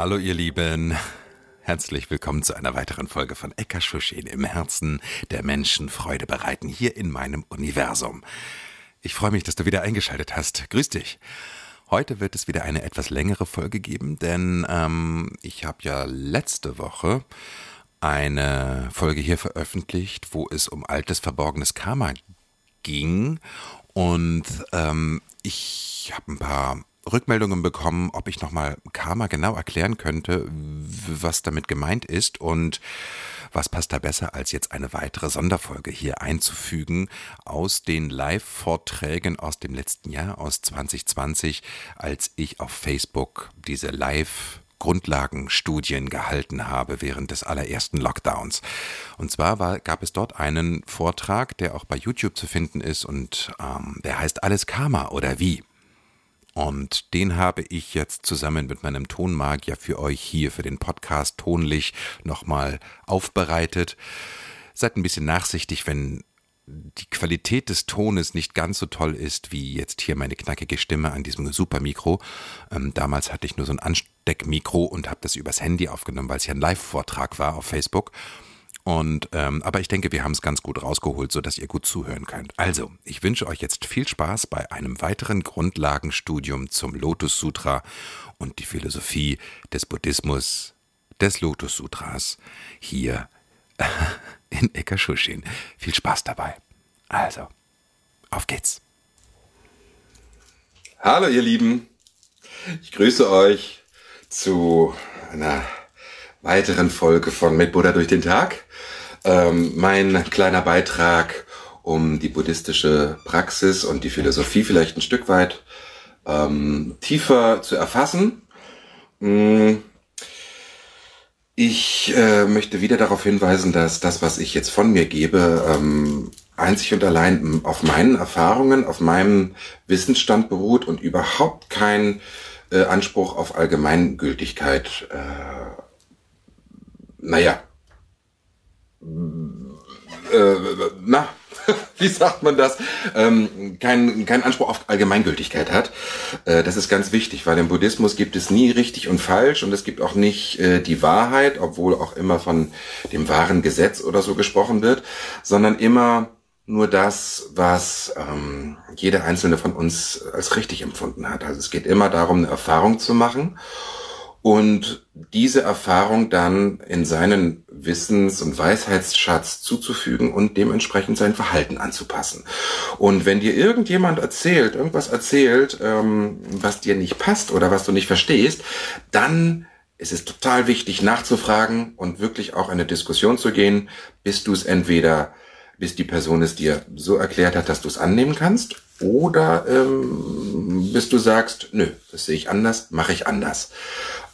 Hallo ihr Lieben, herzlich willkommen zu einer weiteren Folge von Eckerschuschin im Herzen der Menschen Freude bereiten hier in meinem Universum. Ich freue mich, dass du wieder eingeschaltet hast. Grüß dich. Heute wird es wieder eine etwas längere Folge geben, denn ähm, ich habe ja letzte Woche eine Folge hier veröffentlicht, wo es um altes verborgenes Karma ging und ähm, ich habe ein paar Rückmeldungen bekommen, ob ich nochmal Karma genau erklären könnte, was damit gemeint ist und was passt da besser, als jetzt eine weitere Sonderfolge hier einzufügen aus den Live-Vorträgen aus dem letzten Jahr, aus 2020, als ich auf Facebook diese Live- Grundlagenstudien gehalten habe während des allerersten Lockdowns. Und zwar war, gab es dort einen Vortrag, der auch bei YouTube zu finden ist und ähm, der heißt Alles Karma oder wie? Und den habe ich jetzt zusammen mit meinem Tonmagier für euch hier für den Podcast tonlich nochmal aufbereitet. Seid ein bisschen nachsichtig, wenn die Qualität des Tones nicht ganz so toll ist wie jetzt hier meine knackige Stimme an diesem Supermikro. Ähm, damals hatte ich nur so ein Ansteckmikro und habe das übers Handy aufgenommen, weil es ja ein Live-Vortrag war auf Facebook. Und ähm, aber ich denke, wir haben es ganz gut rausgeholt, so dass ihr gut zuhören könnt. Also, ich wünsche euch jetzt viel Spaß bei einem weiteren Grundlagenstudium zum Lotus Sutra und die Philosophie des Buddhismus des Lotus Sutras hier in Eckerschushin. Viel Spaß dabei. Also, auf geht's. Hallo ihr Lieben, ich grüße euch zu einer weiteren Folge von Mit Buddha durch den Tag. Ähm, mein kleiner Beitrag, um die buddhistische Praxis und die Philosophie vielleicht ein Stück weit ähm, tiefer zu erfassen. Mm. Ich äh, möchte wieder darauf hinweisen, dass das, was ich jetzt von mir gebe, ähm, einzig und allein auf meinen Erfahrungen, auf meinem Wissensstand beruht und überhaupt kein äh, Anspruch auf Allgemeingültigkeit äh, naja, äh, na, wie sagt man das, ähm, kein, kein Anspruch auf Allgemeingültigkeit hat. Äh, das ist ganz wichtig, weil im Buddhismus gibt es nie richtig und falsch und es gibt auch nicht äh, die Wahrheit, obwohl auch immer von dem wahren Gesetz oder so gesprochen wird, sondern immer nur das, was ähm, jeder einzelne von uns als richtig empfunden hat. Also es geht immer darum, eine Erfahrung zu machen und diese Erfahrung dann in seinen Wissens- und Weisheitsschatz zuzufügen und dementsprechend sein Verhalten anzupassen. Und wenn dir irgendjemand erzählt, irgendwas erzählt, ähm, was dir nicht passt oder was du nicht verstehst, dann ist es total wichtig nachzufragen und wirklich auch in eine Diskussion zu gehen, bis du es entweder, bis die Person es dir so erklärt hat, dass du es annehmen kannst, oder ähm, bis du sagst, nö, das sehe ich anders, mache ich anders.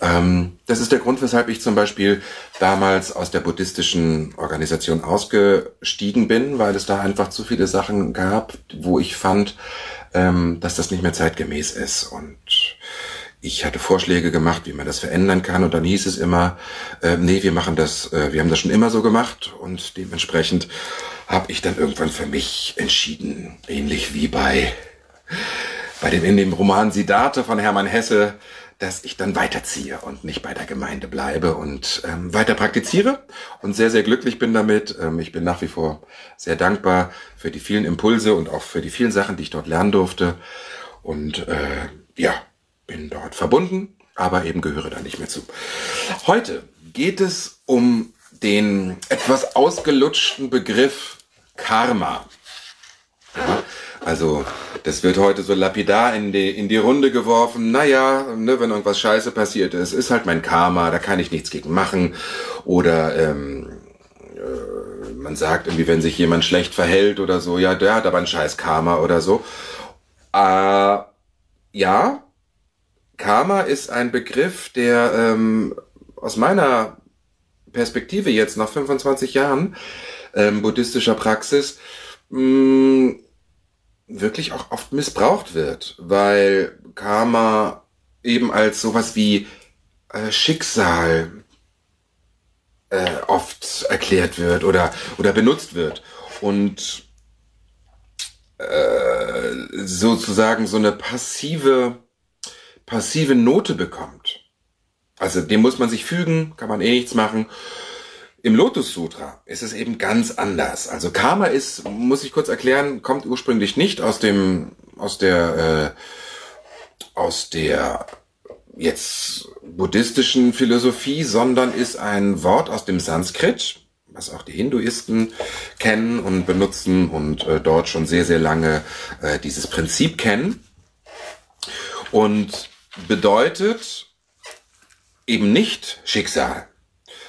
Ähm, das ist der Grund, weshalb ich zum Beispiel damals aus der buddhistischen Organisation ausgestiegen bin, weil es da einfach zu viele Sachen gab, wo ich fand, ähm, dass das nicht mehr zeitgemäß ist. Und ich hatte Vorschläge gemacht, wie man das verändern kann. Und dann hieß es immer, äh, nee, wir machen das, äh, wir haben das schon immer so gemacht. Und dementsprechend habe ich dann irgendwann für mich entschieden, ähnlich wie bei, bei dem, in dem Roman Siddhartha von Hermann Hesse, dass ich dann weiterziehe und nicht bei der Gemeinde bleibe und ähm, weiter praktiziere und sehr, sehr glücklich bin damit. Ähm, ich bin nach wie vor sehr dankbar für die vielen Impulse und auch für die vielen Sachen, die ich dort lernen durfte. Und äh, ja, bin dort verbunden, aber eben gehöre da nicht mehr zu. Heute geht es um den etwas ausgelutschten Begriff Karma. Ja, also das wird heute so lapidar in die, in die Runde geworfen. Naja, ne, wenn irgendwas scheiße passiert ist, ist halt mein Karma, da kann ich nichts gegen machen. Oder ähm, äh, man sagt irgendwie, wenn sich jemand schlecht verhält oder so, ja, der hat aber ein scheiß Karma oder so. Äh, ja, Karma ist ein Begriff, der ähm, aus meiner Perspektive jetzt nach 25 Jahren ähm, buddhistischer Praxis mh, mm, wirklich auch oft missbraucht wird, weil Karma eben als sowas wie äh, Schicksal äh, oft erklärt wird oder, oder benutzt wird. Und äh, sozusagen so eine passive, passive Note bekommt. Also dem muss man sich fügen, kann man eh nichts machen. Im Lotus Sutra ist es eben ganz anders. Also Karma ist, muss ich kurz erklären, kommt ursprünglich nicht aus dem, aus der, äh, aus der jetzt buddhistischen Philosophie, sondern ist ein Wort aus dem Sanskrit, was auch die Hinduisten kennen und benutzen und äh, dort schon sehr, sehr lange äh, dieses Prinzip kennen. Und bedeutet eben nicht Schicksal,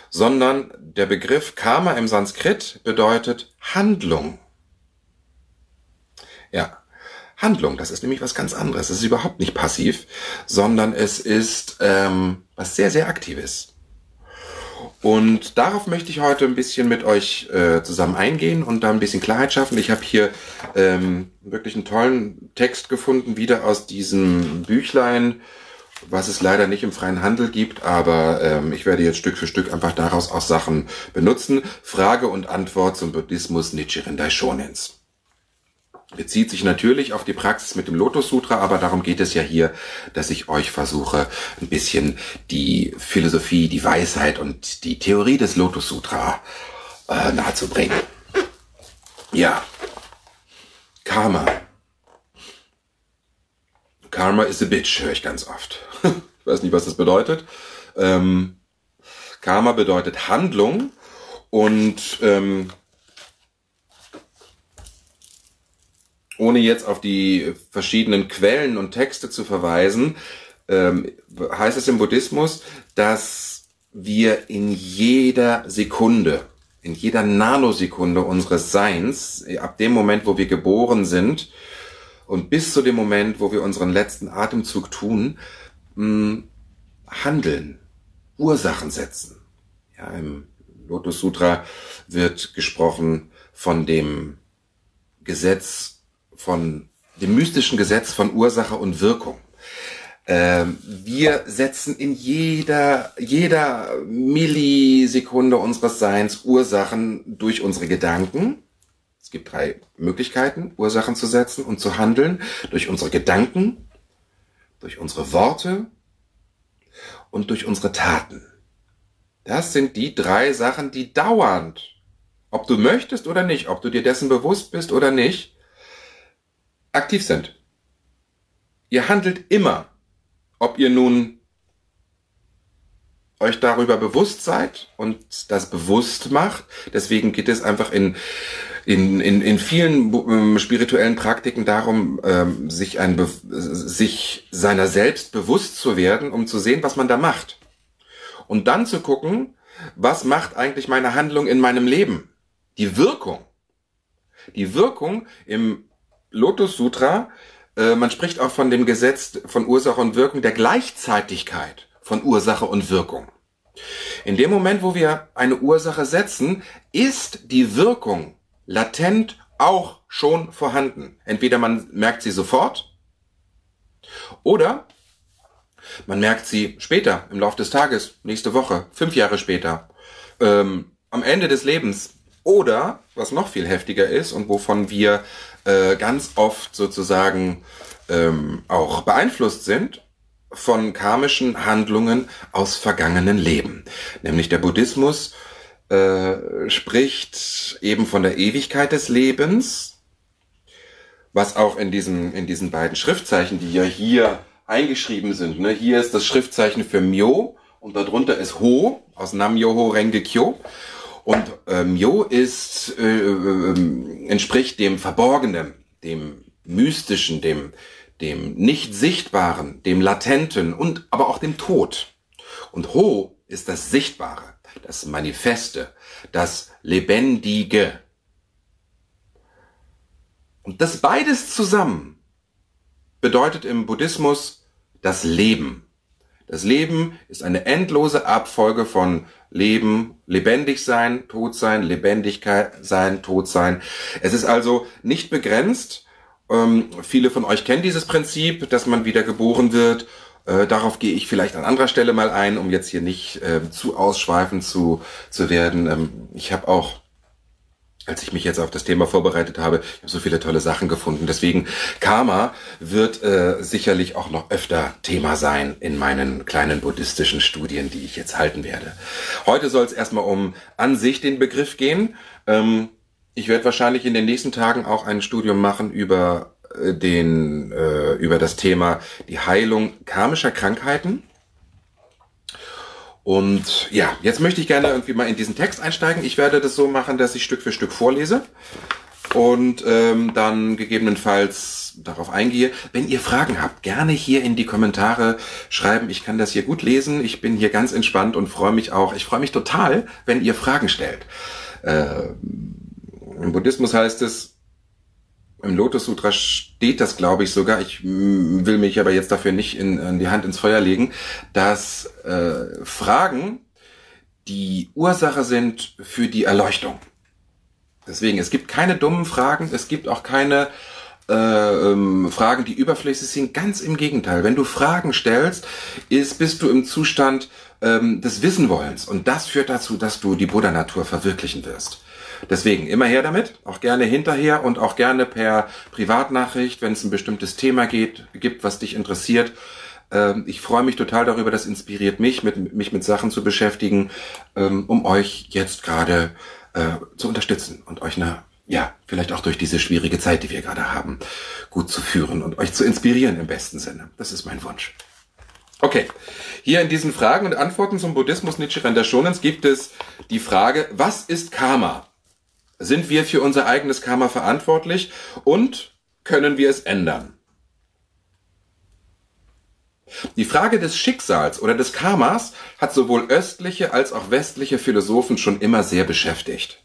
sondern der Begriff Karma im Sanskrit bedeutet Handlung. Ja, Handlung, das ist nämlich was ganz anderes. Es ist überhaupt nicht passiv, sondern es ist ähm, was sehr, sehr Aktives. Und darauf möchte ich heute ein bisschen mit euch äh, zusammen eingehen und da ein bisschen Klarheit schaffen. Ich habe hier ähm, wirklich einen tollen Text gefunden, wieder aus diesem Büchlein was es leider nicht im freien Handel gibt, aber ähm, ich werde jetzt Stück für Stück einfach daraus auch Sachen benutzen. Frage und Antwort zum Buddhismus Nichiren Daishonens. Bezieht sich natürlich auf die Praxis mit dem Lotus Sutra, aber darum geht es ja hier, dass ich euch versuche, ein bisschen die Philosophie, die Weisheit und die Theorie des Lotus Sutra äh, nahezubringen. Ja. Karma. Karma is a bitch, höre ich ganz oft. Weiß nicht, was das bedeutet. Ähm, Karma bedeutet Handlung und ähm, ohne jetzt auf die verschiedenen Quellen und Texte zu verweisen, ähm, heißt es im Buddhismus, dass wir in jeder Sekunde, in jeder Nanosekunde unseres Seins, ab dem Moment, wo wir geboren sind, und bis zu dem Moment, wo wir unseren letzten Atemzug tun, mh, hm, handeln, Ursachen setzen. Ja, im Lotus Sutra wird gesprochen von dem Gesetz, von dem mystischen Gesetz von Ursache und Wirkung. Ähm, wir setzen in jeder, jeder Millisekunde unseres Seins Ursachen durch unsere Gedanken es gibt drei Möglichkeiten, Ursachen zu setzen und zu handeln. Durch unsere Gedanken, durch unsere Worte und durch unsere Taten. Das sind die drei Sachen, die dauernd, ob du möchtest oder nicht, ob du dir dessen bewusst bist oder nicht, aktiv sind. Ihr handelt immer, ob ihr nun euch darüber bewusst seid und das bewusst macht. Deswegen geht es einfach in in, in, in vielen ähm, spirituellen Praktiken darum, ähm, sich, ein, sich seiner selbst bewusst zu werden, um zu sehen, was man da macht. Und dann zu gucken, was macht eigentlich meine Handlung in meinem Leben? Die Wirkung. Die Wirkung im Lotus Sutra, äh, man spricht auch von dem Gesetz von Ursache und Wirkung der Gleichzeitigkeit von Ursache und Wirkung. In dem Moment, wo wir eine Ursache setzen, ist die Wirkung latent auch schon vorhanden. Entweder man merkt sie sofort oder man merkt sie später, im Laufe des Tages, nächste Woche, fünf Jahre später, ähm, am Ende des Lebens. Oder, was noch viel heftiger ist und wovon wir äh, ganz oft sozusagen ähm, auch beeinflusst sind, von karmischen Handlungen aus vergangenen Leben. Nämlich der Buddhismus äh, spricht eben von der Ewigkeit des Lebens, was auch in diesen, in diesen beiden Schriftzeichen, die ja hier eingeschrieben sind. Ne? Hier ist das Schriftzeichen für Myo und darunter ist Ho aus Nam-Myoho Renge Kyo. Und äh, Myo ist, äh, äh, entspricht dem Verborgenen, dem Mystischen, dem, dem nicht Sichtbaren, dem Latenten und aber auch dem Tod. Und Ho ist das Sichtbare das Manifeste, das Lebendige. Und das beides zusammen bedeutet im Buddhismus das Leben. Das Leben ist eine endlose Abfolge von Leben, lebendig sein, tot sein, Lebendigkeit sein, tot sein. Es ist also nicht begrenzt. Ähm, viele von euch kennen dieses Prinzip, dass man wieder geboren wird. Äh, darauf gehe ich vielleicht an anderer Stelle mal ein, um jetzt hier nicht äh, zu ausschweifend zu, zu werden. Ähm, ich habe auch als ich mich jetzt auf das Thema vorbereitet habe, ich habe so viele tolle Sachen gefunden. Deswegen Karma wird äh, sicherlich auch noch öfter Thema sein in meinen kleinen buddhistischen Studien, die ich jetzt halten werde. Heute soll es erstmal um an sich den Begriff gehen. Ähm, ich werde wahrscheinlich in den nächsten Tagen auch ein Studium machen über den äh, über das Thema die Heilung karmischer Krankheiten. Und ja, jetzt möchte ich gerne irgendwie mal in diesen Text einsteigen. Ich werde das so machen, dass ich Stück für Stück vorlese und ähm, dann gegebenenfalls darauf eingehe. Wenn ihr Fragen habt, gerne hier in die Kommentare schreiben. Ich kann das hier gut lesen. Ich bin hier ganz entspannt und freue mich auch. Ich freue mich total, wenn ihr Fragen stellt. Äh, Im Buddhismus heißt es, im Lotus Sutra steht das, glaube ich, sogar, ich will mich aber jetzt dafür nicht in, in die Hand ins Feuer legen, dass äh, Fragen die Ursache sind für die Erleuchtung. Deswegen, es gibt keine dummen Fragen, es gibt auch keine äh, ähm, Fragen, die überflüssig sind. Ganz im Gegenteil. Wenn du Fragen stellst, ist, bist du im Zustand ähm, des Wissenwollens. Und das führt dazu, dass du die Buddha-Natur verwirklichen wirst. Deswegen immer her damit, auch gerne hinterher und auch gerne per Privatnachricht, wenn es ein bestimmtes Thema geht, gibt, was dich interessiert. Ähm, ich freue mich total darüber, das inspiriert mich, mit, mich mit Sachen zu beschäftigen, ähm, um euch jetzt gerade äh, zu unterstützen und euch eine, ja, vielleicht auch durch diese schwierige Zeit, die wir gerade haben, gut zu führen und euch zu inspirieren im besten Sinne. Das ist mein Wunsch. Okay, hier in diesen Fragen und Antworten zum Buddhismus Nichiren Shonens gibt es die Frage, was ist Karma? Sind wir für unser eigenes Karma verantwortlich und können wir es ändern? Die Frage des Schicksals oder des Karmas hat sowohl östliche als auch westliche Philosophen schon immer sehr beschäftigt.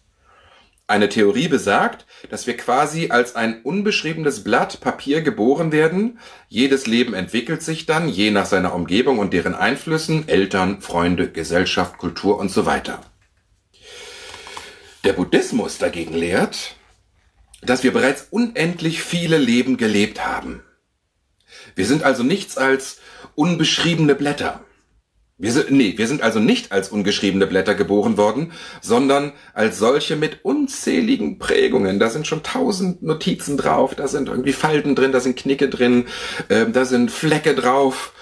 Eine Theorie besagt, dass wir quasi als ein unbeschriebenes Blatt Papier geboren werden. Jedes Leben entwickelt sich dann, je nach seiner Umgebung und deren Einflüssen, Eltern, Freunde, Gesellschaft, Kultur und so weiter. Der Buddhismus dagegen lehrt, dass wir bereits unendlich viele Leben gelebt haben. Wir sind also nichts als unbeschriebene Blätter. Wir sind, nee, wir sind also nicht als ungeschriebene Blätter geboren worden, sondern als solche mit unzähligen Prägungen. Da sind schon tausend Notizen drauf, da sind irgendwie Falten drin, da sind Knicke drin, äh, da sind Flecke drauf.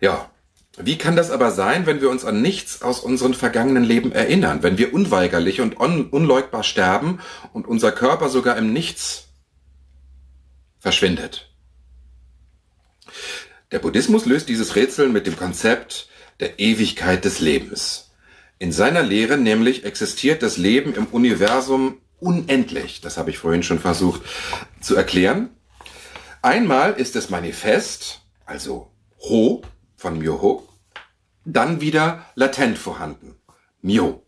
Ja, wie kann das aber sein, wenn wir uns an nichts aus unseren vergangenen Leben erinnern, wenn wir unweigerlich und un unleugbar sterben und unser Körper sogar im Nichts verschwindet? Der Buddhismus löst dieses Rätsel mit dem Konzept der Ewigkeit des Lebens. In seiner Lehre nämlich existiert das Leben im Universum unendlich. Das habe ich vorhin schon versucht zu erklären. Einmal ist es manifest, also Ho, von Myoho, dann wieder latent vorhanden, Myo.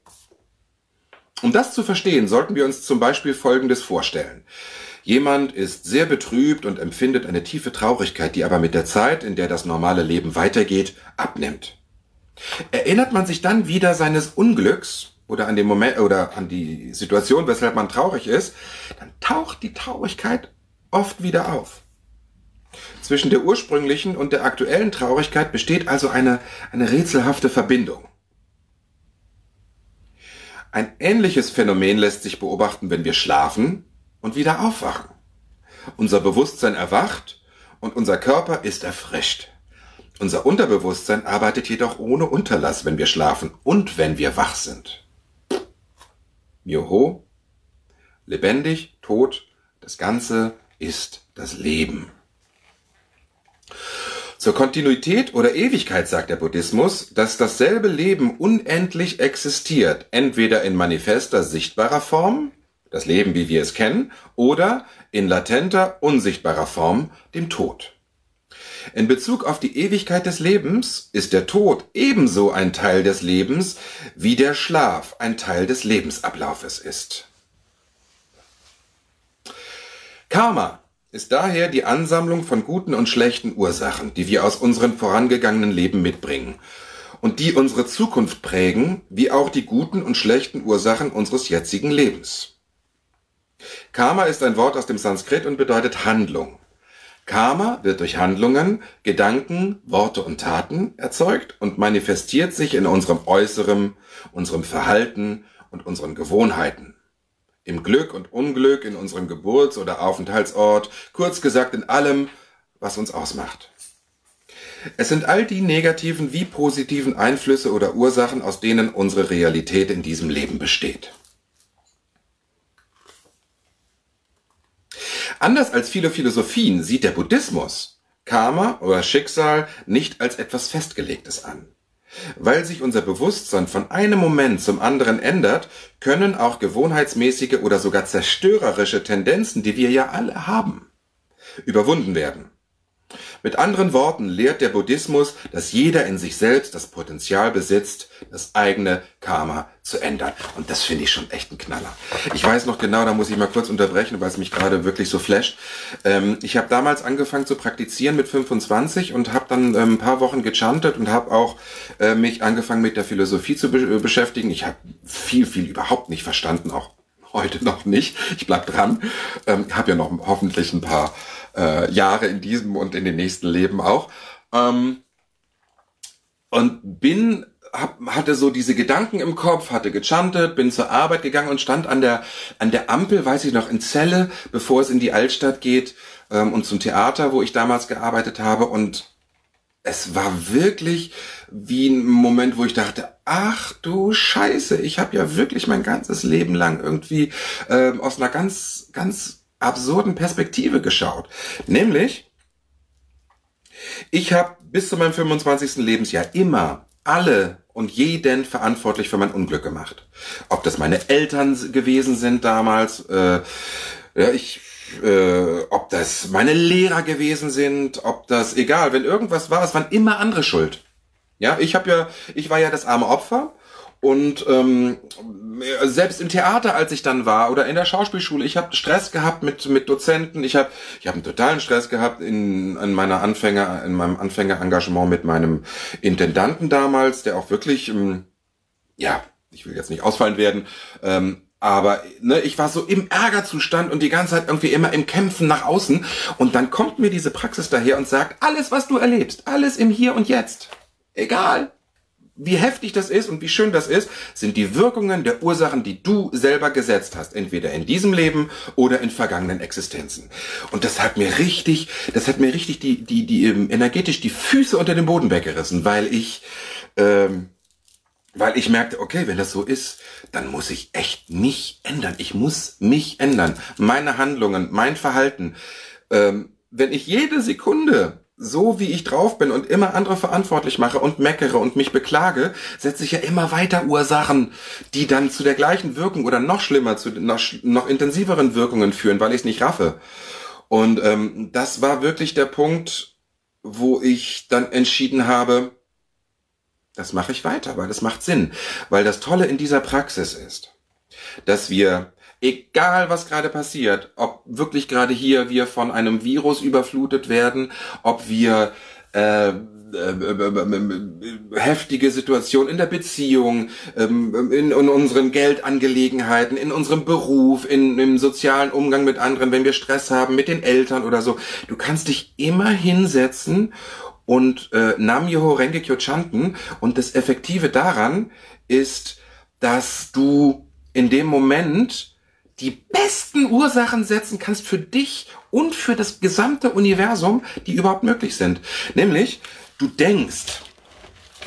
Um das zu verstehen, sollten wir uns zum Beispiel Folgendes vorstellen. Jemand ist sehr betrübt und empfindet eine tiefe Traurigkeit, die aber mit der Zeit, in der das normale Leben weitergeht, abnimmt. Erinnert man sich dann wieder seines Unglücks oder an den Moment oder an die Situation, weshalb man traurig ist, dann taucht die Traurigkeit oft wieder auf. Zwischen der ursprünglichen und der aktuellen Traurigkeit besteht also eine, eine rätselhafte Verbindung. Ein ähnliches Phänomen lässt sich beobachten, wenn wir schlafen und wieder aufwachen. Unser Bewusstsein erwacht und unser Körper ist erfrischt. Unser Unterbewusstsein arbeitet jedoch ohne Unterlass, wenn wir schlafen und wenn wir wach sind. Joho, lebendig, tot, das Ganze ist das Leben. Zur Kontinuität oder Ewigkeit sagt der Buddhismus, dass dasselbe Leben unendlich existiert, entweder in manifester, sichtbarer Form, das Leben wie wir es kennen, oder in latenter, unsichtbarer Form, dem Tod. In Bezug auf die Ewigkeit des Lebens ist der Tod ebenso ein Teil des Lebens, wie der Schlaf ein Teil des Lebensablaufes ist. Karma ist daher die Ansammlung von guten und schlechten Ursachen, die wir aus unseren vorangegangenen Leben mitbringen und die unsere Zukunft prägen, wie auch die guten und schlechten Ursachen unseres jetzigen Lebens. Karma ist ein Wort aus dem Sanskrit und bedeutet Handlung. Karma wird durch Handlungen, Gedanken, Worte und Taten erzeugt und manifestiert sich in unserem Äußerem, unserem Verhalten und unseren Gewohnheiten. Im Glück und Unglück, in unserem Geburts- oder Aufenthaltsort, kurz gesagt in allem, was uns ausmacht. Es sind all die negativen wie positiven Einflüsse oder Ursachen, aus denen unsere Realität in diesem Leben besteht. Anders als viele Philosophien sieht der Buddhismus Karma oder Schicksal nicht als etwas Festgelegtes an. Weil sich unser Bewusstsein von einem Moment zum anderen ändert, können auch gewohnheitsmäßige oder sogar zerstörerische Tendenzen, die wir ja alle haben, überwunden werden. Mit anderen Worten lehrt der Buddhismus, dass jeder in sich selbst das Potenzial besitzt, das eigene Karma zu ändern. Und das finde ich schon echt ein Knaller. Ich weiß noch genau, da muss ich mal kurz unterbrechen, weil es mich gerade wirklich so flasht. Ähm, ich habe damals angefangen zu praktizieren mit 25 und habe dann ähm, ein paar Wochen gechantet und habe auch äh, mich angefangen mit der Philosophie zu be äh, beschäftigen. Ich habe viel, viel überhaupt nicht verstanden, auch heute noch nicht. Ich bleib dran. Ähm, habe ja noch hoffentlich ein paar äh, Jahre in diesem und in den nächsten Leben auch. Ähm, und bin hab, hatte so diese Gedanken im Kopf, hatte gechantet, bin zur Arbeit gegangen und stand an der an der Ampel, weiß ich noch, in Celle, bevor es in die Altstadt geht ähm, und zum Theater, wo ich damals gearbeitet habe und es war wirklich wie ein Moment, wo ich dachte, ach du Scheiße, ich habe ja wirklich mein ganzes Leben lang irgendwie ähm, aus einer ganz ganz absurden Perspektive geschaut. Nämlich, ich habe bis zu meinem 25. Lebensjahr immer alle und jeden verantwortlich für mein Unglück gemacht. Ob das meine Eltern gewesen sind damals, äh, ja, ich, äh, ob das meine Lehrer gewesen sind, ob das egal, wenn irgendwas war, es waren immer andere schuld. Ja, ich habe ja, ich war ja das arme Opfer und ähm, selbst im Theater, als ich dann war, oder in der Schauspielschule, ich habe Stress gehabt mit mit Dozenten. Ich habe ich habe einen totalen Stress gehabt in, in meiner Anfänger in meinem Anfängerengagement mit meinem Intendanten damals, der auch wirklich ähm, ja, ich will jetzt nicht ausfallen werden, ähm, aber ne, ich war so im Ärgerzustand und die ganze Zeit irgendwie immer im Kämpfen nach außen. Und dann kommt mir diese Praxis daher und sagt, alles, was du erlebst, alles im Hier und Jetzt, egal, wie heftig das ist und wie schön das ist, sind die Wirkungen der Ursachen, die du selber gesetzt hast, entweder in diesem Leben oder in vergangenen Existenzen. Und das hat mir richtig, das hat mir richtig die, die, die ähm, energetisch die Füße unter den Boden weggerissen, weil ich, ähm, weil ich merkte, okay, wenn das so ist, dann muss ich echt mich ändern. Ich muss mich ändern, meine Handlungen, mein Verhalten. Ähm, wenn ich jede Sekunde so wie ich drauf bin und immer andere verantwortlich mache und meckere und mich beklage, setze ich ja immer weiter Ursachen, die dann zu der gleichen Wirkung oder noch schlimmer, zu noch, noch intensiveren Wirkungen führen, weil ich es nicht raffe. Und ähm, das war wirklich der Punkt, wo ich dann entschieden habe, das mache ich weiter, weil das macht Sinn. Weil das Tolle in dieser Praxis ist, dass wir egal was gerade passiert, ob wirklich gerade hier wir von einem Virus überflutet werden, ob wir äh, heftige Situation in der Beziehung, in, in unseren Geldangelegenheiten, in unserem Beruf, in, im sozialen Umgang mit anderen, wenn wir Stress haben mit den Eltern oder so. Du kannst dich immer hinsetzen und äh, Nam Yoho Rengekyo chanten und das Effektive daran ist, dass du in dem Moment die besten Ursachen setzen kannst für dich und für das gesamte Universum, die überhaupt möglich sind. Nämlich, du denkst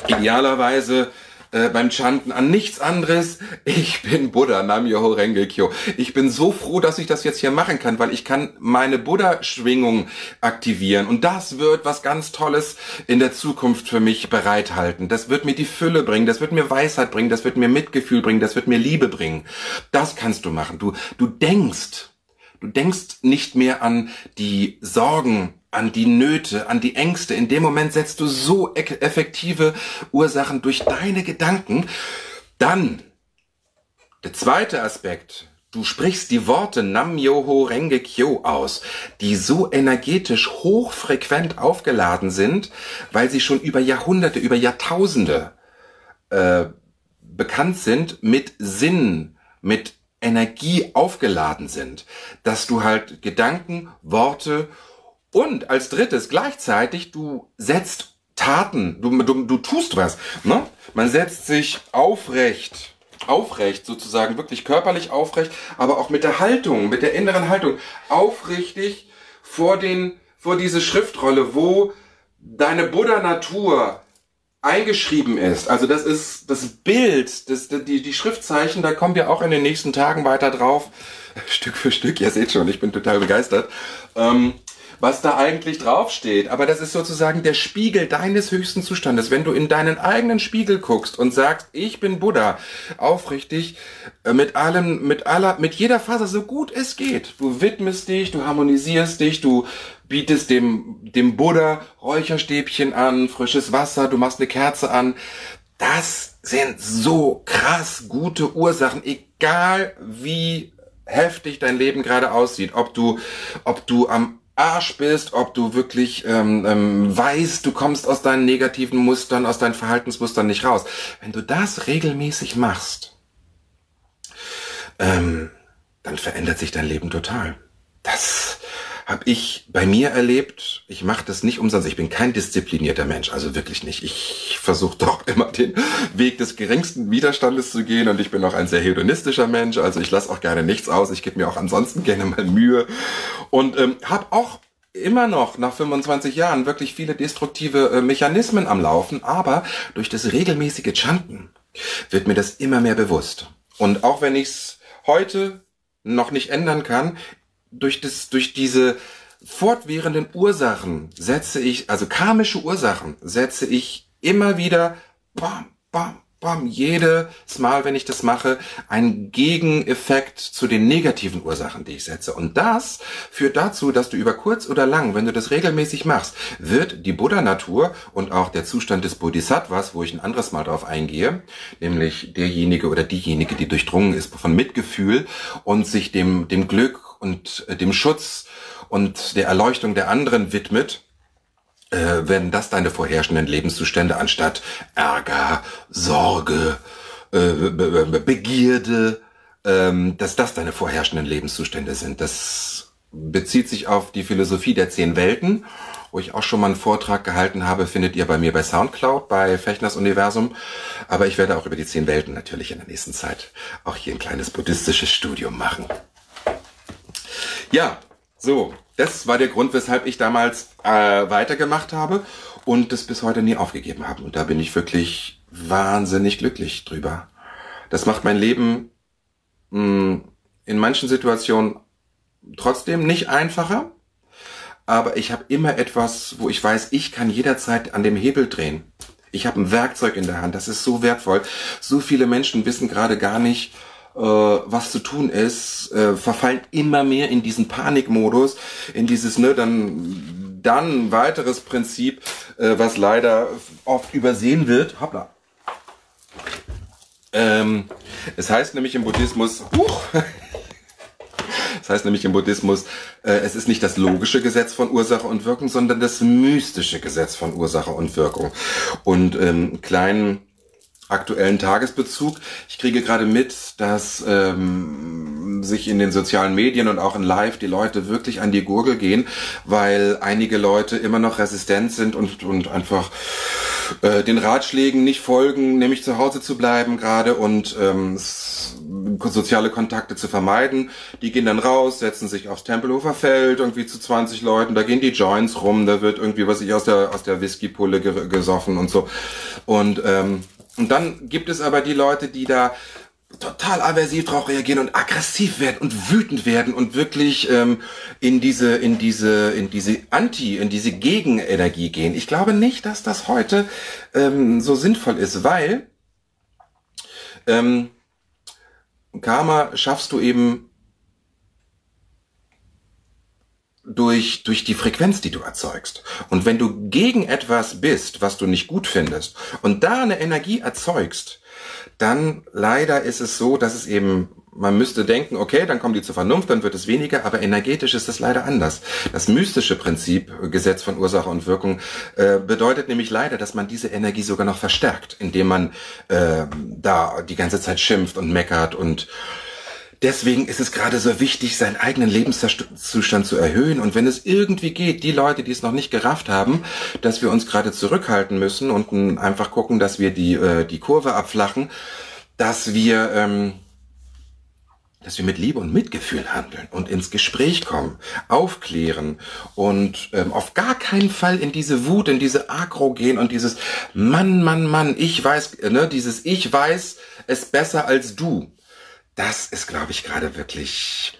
idealerweise äh, beim Chanten an nichts anderes. Ich bin Buddha, Nam-Myoho Renge-kyo. Ich bin so froh, dass ich das jetzt hier machen kann, weil ich kann meine Buddha-Schwingung aktivieren. Und das wird was ganz Tolles in der Zukunft für mich bereithalten. Das wird mir die Fülle bringen, das wird mir Weisheit bringen, das wird mir Mitgefühl bringen, das wird mir Liebe bringen. Das kannst du machen. Du, du denkst, du denkst nicht mehr an die Sorgen, an die Nöte, an die Ängste. In dem Moment setzt du so effektive Ursachen durch deine Gedanken. Dann, der zweite Aspekt, du sprichst die Worte Nam Yoho Renge Kyo aus, die so energetisch hochfrequent aufgeladen sind, weil sie schon über Jahrhunderte, über Jahrtausende äh, bekannt sind mit Sinn, mit Energie aufgeladen sind, dass du halt Gedanken, Worte und als drittes gleichzeitig du setzt Taten, du, du, du tust was. Ne? Man setzt sich aufrecht, aufrecht sozusagen, wirklich körperlich aufrecht, aber auch mit der Haltung, mit der inneren Haltung, aufrichtig vor den, vor diese Schriftrolle, wo deine Buddha-Natur eingeschrieben ist. Also das ist das Bild, das, die, die Schriftzeichen, da kommen wir auch in den nächsten Tagen weiter drauf. Stück für Stück, ihr seht schon, ich bin total begeistert. Ähm, was da eigentlich draufsteht. Aber das ist sozusagen der Spiegel deines höchsten Zustandes. Wenn du in deinen eigenen Spiegel guckst und sagst, ich bin Buddha, aufrichtig, äh, mit allem, mit aller, mit jeder Phase, so gut es geht. Du widmest dich, du harmonisierst dich, du bietest dem, dem Buddha Räucherstäbchen an, frisches Wasser, du machst eine Kerze an. Das sind so krass gute Ursachen, egal wie heftig dein Leben gerade aussieht, ob du, ob du am Arsch bist, ob du wirklich ähm, ähm, weißt, du kommst aus deinen negativen Mustern, aus deinen Verhaltensmustern nicht raus. Wenn du das regelmäßig machst, ähm, dann verändert sich dein Leben total. Das habe ich bei mir erlebt. Ich mache das nicht umsonst. Ich bin kein disziplinierter Mensch, also wirklich nicht. Ich versuche doch immer den Weg des geringsten Widerstandes zu gehen und ich bin auch ein sehr hedonistischer Mensch. Also ich lasse auch gerne nichts aus. Ich gebe mir auch ansonsten gerne mal Mühe und ähm, habe auch immer noch nach 25 Jahren wirklich viele destruktive äh, Mechanismen am Laufen, aber durch das regelmäßige Chanten wird mir das immer mehr bewusst. Und auch wenn ich es heute noch nicht ändern kann, durch das, durch diese fortwährenden Ursachen setze ich, also karmische Ursachen setze ich immer wieder, bam, bam, bam, jedes Mal, wenn ich das mache, einen Gegeneffekt zu den negativen Ursachen, die ich setze. Und das führt dazu, dass du über kurz oder lang, wenn du das regelmäßig machst, wird die Buddha-Natur und auch der Zustand des Bodhisattvas, wo ich ein anderes Mal drauf eingehe, nämlich derjenige oder diejenige, die durchdrungen ist von Mitgefühl und sich dem, dem Glück und äh, dem Schutz und der Erleuchtung der anderen widmet, äh, werden das deine vorherrschenden Lebenszustände anstatt Ärger, Sorge, äh, Begierde, ähm, dass das deine vorherrschenden Lebenszustände sind. Das bezieht sich auf die Philosophie der zehn Welten, wo ich auch schon mal einen Vortrag gehalten habe, findet ihr bei mir bei Soundcloud, bei Fechners Universum. Aber ich werde auch über die zehn Welten natürlich in der nächsten Zeit auch hier ein kleines buddhistisches Studium machen. Ja, so, das war der Grund, weshalb ich damals äh, weitergemacht habe und das bis heute nie aufgegeben habe. Und da bin ich wirklich wahnsinnig glücklich drüber. Das macht mein Leben mh, hm, in manchen Situationen trotzdem nicht einfacher, aber ich habe immer etwas, wo ich weiß, ich kann jederzeit an dem Hebel drehen. Ich habe ein Werkzeug in der Hand, das ist so wertvoll. So viele Menschen wissen gerade gar nicht, äh, was zu tun ist, äh, verfallen immer mehr in diesen Panikmodus, in dieses, ne, dann, dann weiteres Prinzip, äh, was leider oft übersehen wird. Hoppla. Ähm, es heißt nämlich im Buddhismus, huch, das heißt nämlich im Buddhismus, äh, es ist nicht das logische Gesetz von Ursache und Wirkung, sondern das mystische Gesetz von Ursache und Wirkung. Und ähm, kleinen aktuellen Tagesbezug. Ich kriege gerade mit, dass ähm, sich in den sozialen Medien und auch in Live die Leute wirklich an die Gurgel gehen, weil einige Leute immer noch resistent sind und, und einfach äh, den Ratschlägen nicht folgen, nämlich zu Hause zu bleiben gerade und ähm, soziale Kontakte zu vermeiden. Die gehen dann raus, setzen sich aufs Tempelhofer Feld, irgendwie zu 20 Leuten, da gehen die Joints rum, da wird irgendwie was ich aus der aus der Whiskypulle gesoffen und so. Und ähm, und dann gibt es aber die Leute, die da total aversiv drauf reagieren und aggressiv werden und wütend werden und wirklich ähm, in diese in diese in diese Anti in diese Gegenenergie gehen. Ich glaube nicht, dass das heute ähm, so sinnvoll ist, weil ähm, Karma schaffst du eben durch, durch die Frequenz, die du erzeugst. Und wenn du gegen etwas bist, was du nicht gut findest, und da eine Energie erzeugst, dann leider ist es so, dass es eben man müsste denken, okay, dann kommen die zur Vernunft, dann wird es weniger, aber energetisch ist das leider anders. Das mystische Prinzip, Gesetz von Ursache und Wirkung, äh, bedeutet nämlich leider, dass man diese Energie sogar noch verstärkt, indem man äh, da die ganze Zeit schimpft und meckert und Deswegen ist es gerade so wichtig, seinen eigenen Lebenszustand zu erhöhen. Und wenn es irgendwie geht, die Leute, die es noch nicht gerafft haben, dass wir uns gerade zurückhalten müssen und einfach gucken, dass wir die, äh, die Kurve abflachen, dass wir ähm, dass wir mit Liebe und Mitgefühl handeln und ins Gespräch kommen, aufklären und ähm, auf gar keinen Fall in diese Wut, in diese Agro gehen und dieses Mann, Mann, Mann, ich weiß, ne, dieses Ich weiß es besser als du. Das ist, glaube ich, gerade wirklich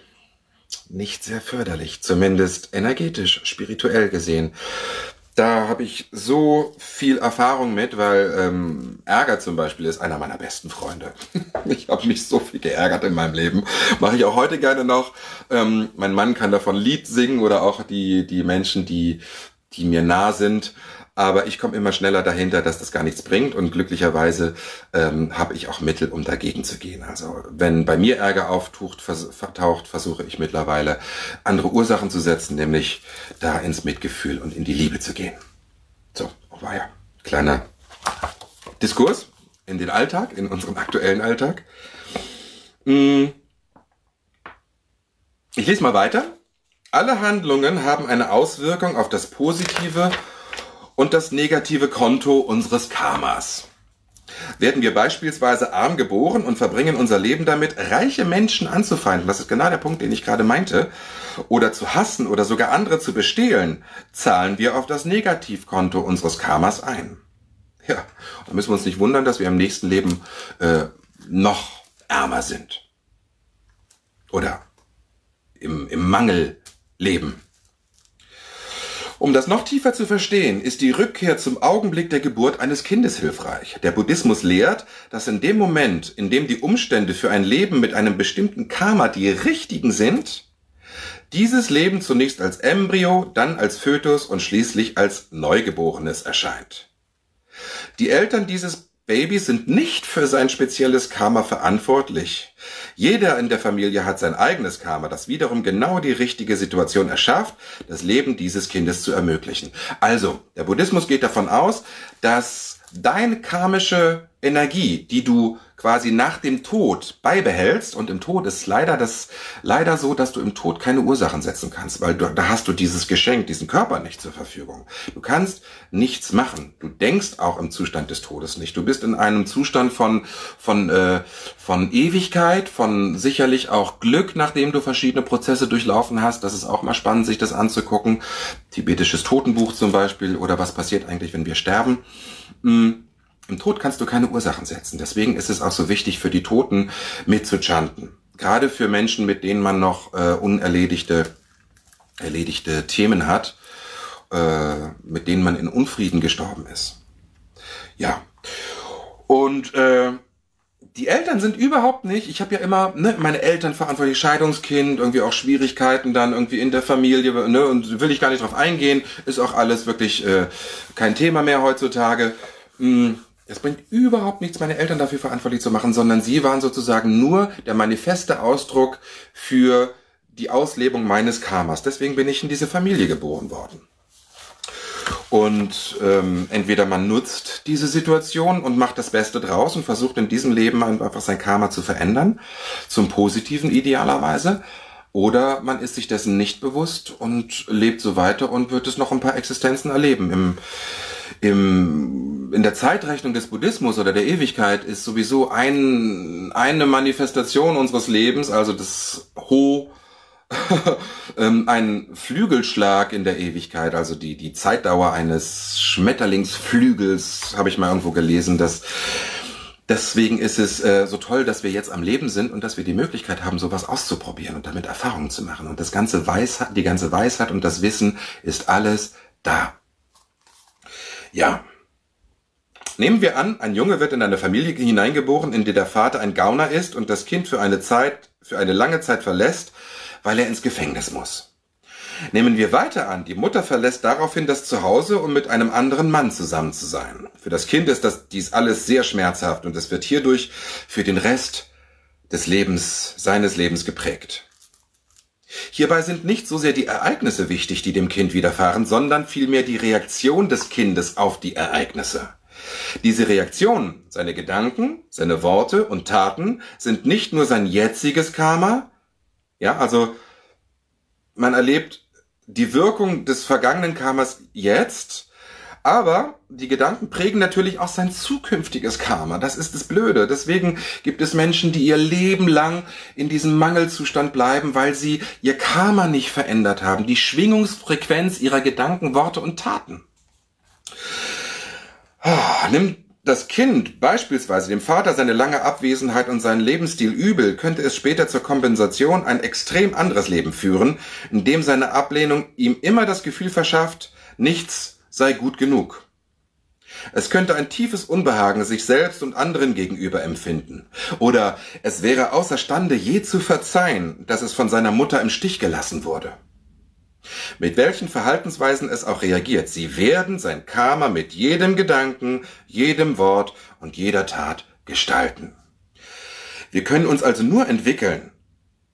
nicht sehr förderlich, zumindest energetisch, spirituell gesehen da habe ich so viel Erfahrung mit, weil ähm, Ärger zum Beispiel ist einer meiner besten Freunde. ich habe mich so viel geärgert in meinem Leben. Mache ich auch heute gerne noch. Ähm, mein Mann kann davon Lied singen oder auch die, die Menschen, die, die mir nah sind. Aber ich komme immer schneller dahinter, dass das gar nichts bringt und glücklicherweise ähm, habe ich auch Mittel, um dagegen zu gehen. Also wenn bei mir Ärger auftaucht, vers versuche ich mittlerweile andere Ursachen zu setzen, nämlich da ins Mitgefühl und in die Liebe zu gehen. So, war ja kleiner Diskurs in den Alltag, in unseren aktuellen Alltag. Hm. Ich lese mal weiter. Alle Handlungen haben eine Auswirkung auf das Positive und das negative Konto unseres Karmas. Werden wir beispielsweise arm geboren und verbringen unser Leben damit, reiche Menschen anzufeinden, das ist genau der Punkt, den ich gerade meinte, oder zu hassen oder sogar andere zu bestehlen, zahlen wir auf das Negativkonto unseres Karmas ein. Ja, da müssen wir uns nicht wundern, dass wir im nächsten Leben äh, noch ärmer sind. Oder im, im Mangel leben. Um das noch tiefer zu verstehen, ist die Rückkehr zum Augenblick der Geburt eines Kindes hilfreich. Der Buddhismus lehrt, dass in dem Moment, in dem die Umstände für ein Leben mit einem bestimmten Karma die richtigen sind, dieses Leben zunächst als Embryo, dann als Fötus und schließlich als Neugeborenes erscheint. Die Eltern dieses Babys sind nicht für sein spezielles Karma verantwortlich. Jeder in der Familie hat sein eigenes Karma, das wiederum genau die richtige Situation erschafft, das Leben dieses Kindes zu ermöglichen. Also, der Buddhismus geht davon aus, dass deine karmische Energie, die du quasi nach dem Tod beibehältst und im Tod ist leider das leider so, dass du im Tod keine Ursachen setzen kannst, weil du, da hast du dieses Geschenk, diesen Körper nicht zur Verfügung. Du kannst nichts machen. Du denkst auch im Zustand des Todes nicht. Du bist in einem Zustand von von äh, von Ewigkeit, von sicherlich auch Glück, nachdem du verschiedene Prozesse durchlaufen hast. Das ist auch mal spannend, sich das anzugucken. Tibetisches Totenbuch zum Beispiel oder was passiert eigentlich, wenn wir sterben. Hm im Tod kannst du keine Ursachen setzen. Deswegen ist es auch so wichtig für die Toten mitzuchanten. Gerade für Menschen, mit denen man noch äh, unerledigte erledigte Themen hat, äh, mit denen man in Unfrieden gestorben ist. Ja. Und äh, die Eltern sind überhaupt nicht, ich habe ja immer, ne, meine Eltern verantwortlich, Scheidungskind, irgendwie auch Schwierigkeiten dann irgendwie in der Familie, ne, und will ich gar nicht drauf eingehen, ist auch alles wirklich äh, kein Thema mehr heutzutage. Hm es bringt überhaupt nichts, meine Eltern dafür verantwortlich zu machen, sondern sie waren sozusagen nur der manifeste Ausdruck für die Auslebung meines Karmas. Deswegen bin ich in diese Familie geboren worden. Und ähm, entweder man nutzt diese Situation und macht das Beste draus und versucht in diesem Leben einfach sein Karma zu verändern, zum Positiven idealerweise, oder man ist sich dessen nicht bewusst und lebt so weiter und wird es noch ein paar Existenzen erleben. Im, im, in der Zeitrechnung des Buddhismus oder der Ewigkeit ist sowieso ein, eine Manifestation unseres Lebens, also das Ho, ähm, ein Flügelschlag in der Ewigkeit, also die, die Zeitdauer eines Schmetterlingsflügels, habe ich mal irgendwo gelesen, dass Deswegen ist es äh, so toll, dass wir jetzt am Leben sind und dass wir die Möglichkeit haben, sowas auszuprobieren und damit Erfahrungen zu machen. Und das ganze Weisheit, die ganze Weisheit und das Wissen ist alles da. Ja. Nehmen wir an, ein Junge wird in eine Familie hineingeboren, in der der Vater ein Gauner ist und das Kind für eine Zeit, für eine lange Zeit verlässt, weil er ins Gefängnis muss. Nehmen wir weiter an, die Mutter verlässt daraufhin das Zuhause, um mit einem anderen Mann zusammen zu sein. Für das Kind ist das dies alles sehr schmerzhaft und es wird hierdurch für den Rest des Lebens, seines Lebens geprägt. Hierbei sind nicht so sehr die Ereignisse wichtig, die dem Kind widerfahren, sondern vielmehr die Reaktion des Kindes auf die Ereignisse. Diese Reaktion, seine Gedanken, seine Worte und Taten sind nicht nur sein jetziges Karma, ja, also man erlebt die Wirkung des vergangenen Karmas jetzt, aber die Gedanken prägen natürlich auch sein zukünftiges Karma. Das ist das Blöde. Deswegen gibt es Menschen, die ihr Leben lang in diesem Mangelzustand bleiben, weil sie ihr Karma nicht verändert haben, die Schwingungsfrequenz ihrer Gedanken, Worte und Taten. Ah, nimm das Kind beispielsweise dem Vater seine lange Abwesenheit und seinen Lebensstil übel, könnte es später zur Kompensation ein extrem anderes Leben führen, in dem seine Ablehnung ihm immer das Gefühl verschafft, nichts sei gut genug. Es könnte ein tiefes Unbehagen sich selbst und anderen gegenüber empfinden. Oder es wäre außerstande je zu verzeihen, dass es von seiner Mutter im Stich gelassen wurde. Mit welchen Verhaltensweisen es auch reagiert, sie werden sein Karma mit jedem Gedanken, jedem Wort und jeder Tat gestalten. Wir können uns also nur entwickeln,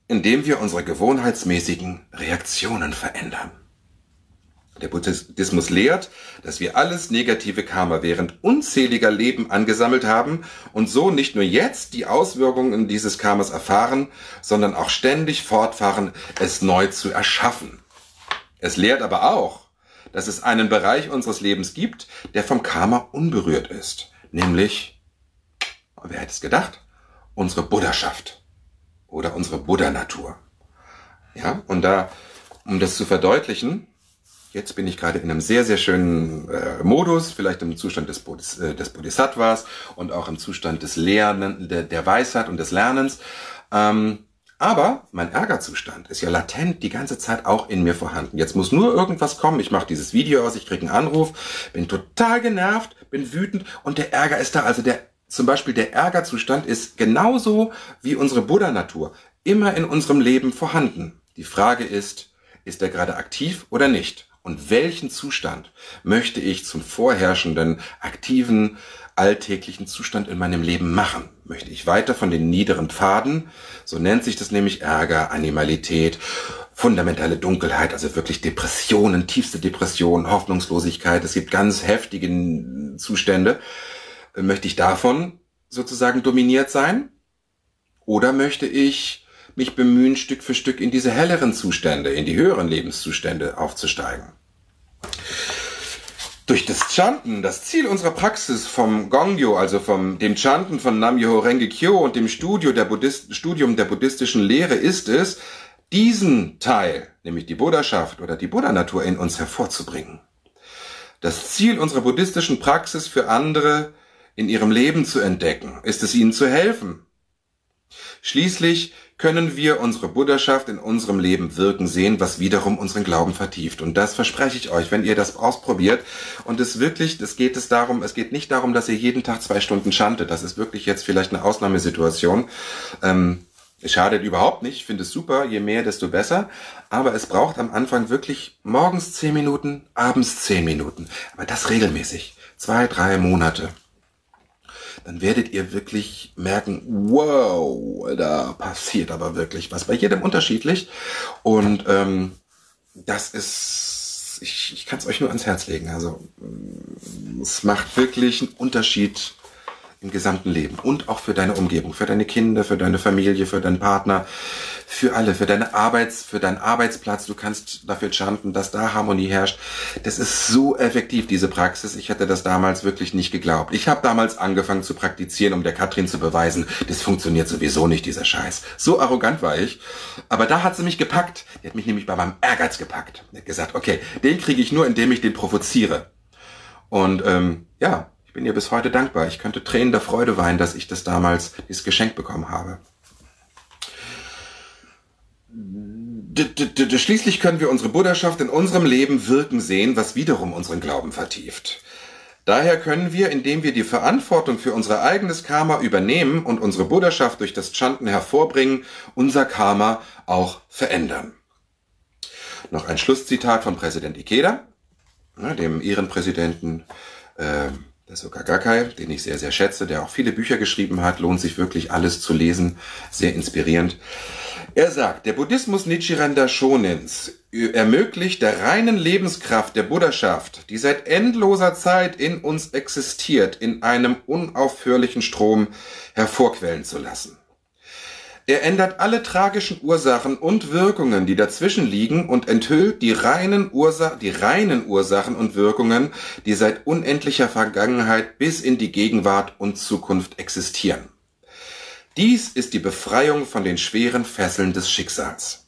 indem wir unsere gewohnheitsmäßigen Reaktionen verändern. Der Buddhismus lehrt, dass wir alles negative Karma während unzähliger Leben angesammelt haben und so nicht nur jetzt die Auswirkungen dieses Karmas erfahren, sondern auch ständig fortfahren, es neu zu erschaffen. Es lehrt aber auch, dass es einen Bereich unseres Lebens gibt, der vom Karma unberührt ist, nämlich, wer hätte es gedacht, unsere Buddhaschaft oder unsere Buddha-Natur. Ja, und da, um das zu verdeutlichen, Jetzt bin ich gerade in einem sehr, sehr schönen äh, Modus, vielleicht im Zustand des, Bodhis, äh, des Bodhisattvas und auch im Zustand des Lernen, der, der Weisheit und des Lernens. Ähm, aber mein Ärgerzustand ist ja latent die ganze Zeit auch in mir vorhanden. Jetzt muss nur irgendwas kommen. Ich mache dieses Video aus, ich kriege einen Anruf, bin total genervt, bin wütend und der Ärger ist da. Also der zum Beispiel der Ärgerzustand ist genauso wie unsere Buddha-Natur immer in unserem Leben vorhanden. Die Frage ist, ist er gerade aktiv oder nicht? Und welchen Zustand möchte ich zum vorherrschenden, aktiven, alltäglichen Zustand in meinem Leben machen? Möchte ich weiter von den niederen Pfaden, so nennt sich das nämlich Ärger, Animalität, fundamentale Dunkelheit, also wirklich Depressionen, tiefste Depression, Hoffnungslosigkeit, es gibt ganz heftige Zustände. Möchte ich davon sozusagen dominiert sein? Oder möchte ich mich bemühen, Stück für Stück in diese helleren Zustände, in die höheren Lebenszustände aufzusteigen? Durch das Chanten, das Ziel unserer Praxis vom Gongyo, also vom dem Chanten von Nam-myoho Renge Kyo und dem Studio der Buddhist, Studium der buddhistischen Lehre ist es, diesen Teil, nämlich die Buddhaschaft oder die Buddha-Natur in uns hervorzubringen. Das Ziel unserer buddhistischen Praxis für andere in ihrem Leben zu entdecken, ist es ihnen zu helfen. Schließlich können wir unsere Buddhaschaft in unserem Leben wirken sehen, was wiederum unseren Glauben vertieft. Und das verspreche ich euch, wenn ihr das ausprobiert. Und es wirklich, es geht es darum, es geht nicht darum, dass ihr jeden Tag zwei Stunden schantet. Das ist wirklich jetzt vielleicht eine Ausnahmesituation. Ähm, schadet überhaupt nicht, ich finde es super, je mehr, desto besser. Aber es braucht am Anfang wirklich morgens zehn Minuten, abends zehn Minuten. Aber das regelmäßig. Zwei, drei Monate dann werdet ihr wirklich merken, wow, da passiert aber wirklich was. Bei jedem unterschiedlich. Und ähm, das ist, ich, ich kann es euch nur ans Herz legen. Also es macht wirklich einen Unterschied im gesamten Leben und auch für deine Umgebung, für deine Kinder, für deine Familie, für deinen Partner, für alle, für deine Arbeits, für deinen Arbeitsplatz. Du kannst dafür chanten, dass da Harmonie herrscht. Das ist so effektiv, diese Praxis. Ich hätte das damals wirklich nicht geglaubt. Ich habe damals angefangen zu praktizieren, um der Katrin zu beweisen, das funktioniert sowieso nicht, dieser Scheiß. So arrogant war ich. Aber da hat sie mich gepackt. Die hat mich nämlich bei meinem Ehrgeiz gepackt. Die hat gesagt, okay, den kriege ich nur, indem ich den provoziere. Und ähm, ja, bin ihr bis heute dankbar. Ich könnte Tränen der Freude weinen, dass ich das damals, dieses Geschenk bekommen habe. Schließlich können wir unsere Buddhaschaft in unserem Leben wirken sehen, was wiederum unseren Glauben vertieft. Daher können wir, indem wir die Verantwortung für unser eigenes Karma übernehmen und unsere Buddhaschaft durch das Chanten hervorbringen, unser Karma auch verändern. Noch ein Schlusszitat von Präsident Ikeda, dem Ehrenpräsidenten äh, der Soka Gakkai, den ich sehr, sehr schätze, der auch viele Bücher geschrieben hat, lohnt sich wirklich alles zu lesen, sehr inspirierend. Er sagt, der Buddhismus Nichiren Shonens ermöglicht der reinen Lebenskraft der Buddhaschaft, die seit endloser Zeit in uns existiert, in einem unaufhörlichen Strom hervorquellen zu lassen. Er ändert alle tragischen Ursachen und Wirkungen, die dazwischen liegen, und enthüllt die reinen, Ursa die reinen Ursachen und Wirkungen, die seit unendlicher Vergangenheit bis in die Gegenwart und Zukunft existieren. Dies ist die Befreiung von den schweren Fesseln des Schicksals,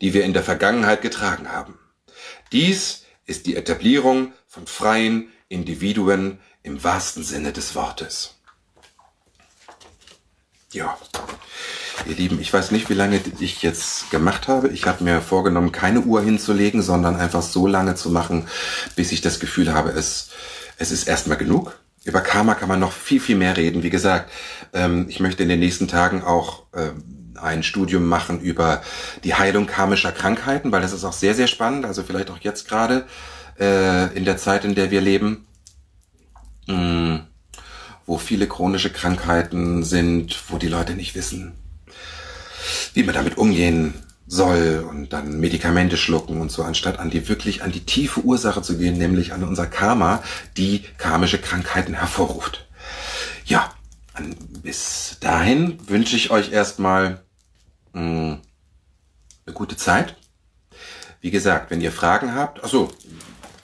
die wir in der Vergangenheit getragen haben. Dies ist die Etablierung von freien Individuen im wahrsten Sinne des Wortes. Ja, Ihr Lieben, ich weiß nicht, wie lange ich jetzt gemacht habe. Ich habe mir vorgenommen, keine Uhr hinzulegen, sondern einfach so lange zu machen, bis ich das Gefühl habe, es, es ist erstmal genug. Über Karma kann man noch viel, viel mehr reden. Wie gesagt, ähm, ich möchte in den nächsten Tagen auch ähm, ein Studium machen über die Heilung karmischer Krankheiten, weil das ist auch sehr, sehr spannend. Also vielleicht auch jetzt gerade äh, in der Zeit, in der wir leben. Wo viele chronische Krankheiten sind, wo die Leute nicht wissen, wie man damit umgehen soll und dann Medikamente schlucken und so, anstatt an die wirklich an die tiefe Ursache zu gehen, nämlich an unser Karma, die karmische Krankheiten hervorruft. Ja, bis dahin wünsche ich euch erstmal mh, hm, eine gute Zeit. Wie gesagt, wenn ihr Fragen habt, also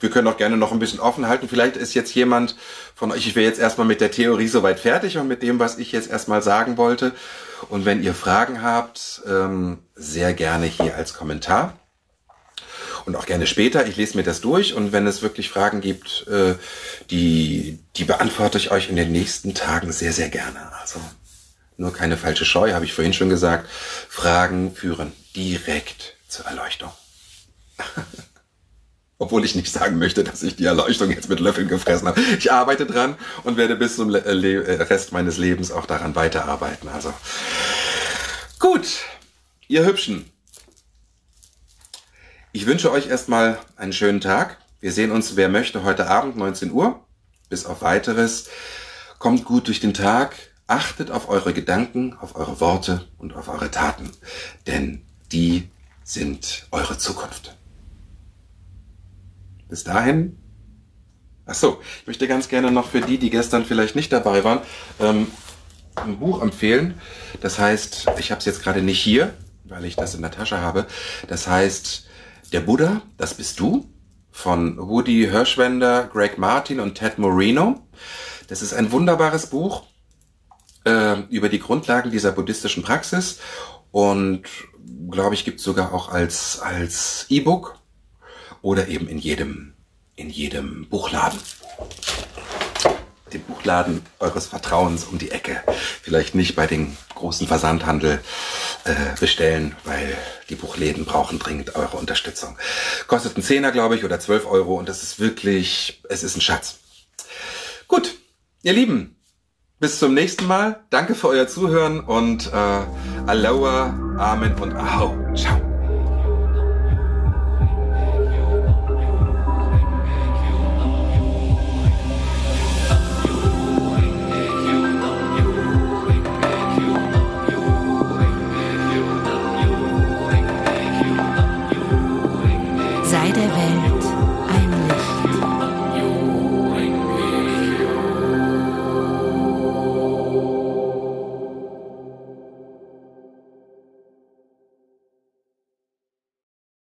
wir können auch gerne noch ein bisschen offen halten. Vielleicht ist jetzt jemand von euch, ich wäre jetzt erstmal mit der Theorie soweit fertig und mit dem, was ich jetzt erstmal sagen wollte. Und wenn ihr Fragen habt, ähm, sehr gerne hier als Kommentar. Und auch gerne später. Ich lese mir das durch und wenn es wirklich Fragen gibt, äh, die, die beantworte ich euch in den nächsten Tagen sehr, sehr gerne. Also nur keine falsche Scheu, habe ich vorhin schon gesagt. Fragen führen direkt zur Erleuchtung. Obwohl ich nicht sagen möchte, dass ich die Erleuchtung jetzt mit Löffeln gefressen habe. Ich arbeite dran und werde bis zum äh, äh, Rest meines Lebens auch daran weiterarbeiten. Also gut, ihr Hübschen. Ich wünsche euch erstmal einen schönen Tag. Wir sehen uns, wer möchte, heute Abend 19 Uhr. Bis auf weiteres. Kommt gut durch den Tag. Achtet auf eure Gedanken, auf eure Worte und auf eure Taten. Denn die sind eure Zukunft. Bis dahin. Ach so, ich möchte ganz gerne noch für die, die gestern vielleicht nicht dabei waren, ähm, ein Buch empfehlen. Das heißt, ich habe es jetzt gerade nicht hier, weil ich das in der Tasche habe. Das heißt, Der Buddha, das bist du, von Woody Hirschwender, Greg Martin und Ted Moreno. Das ist ein wunderbares Buch äh, über die Grundlagen dieser buddhistischen Praxis und glaube ich, gibt es sogar auch als, als E-Book oder eben in jedem, in jedem Buchladen. Den Buchladen eures Vertrauens um die Ecke. Vielleicht nicht bei den großen Versandhandel äh, bestellen, weil die Buchläden brauchen dringend eure Unterstützung. Kostet einen Zehner, glaube ich, oder 12 Euro und das ist wirklich, es ist ein Schatz. Gut, ihr Lieben, bis zum nächsten Mal. Danke für euer Zuhören und äh, Aloha, Amen und Ahau. Ciao.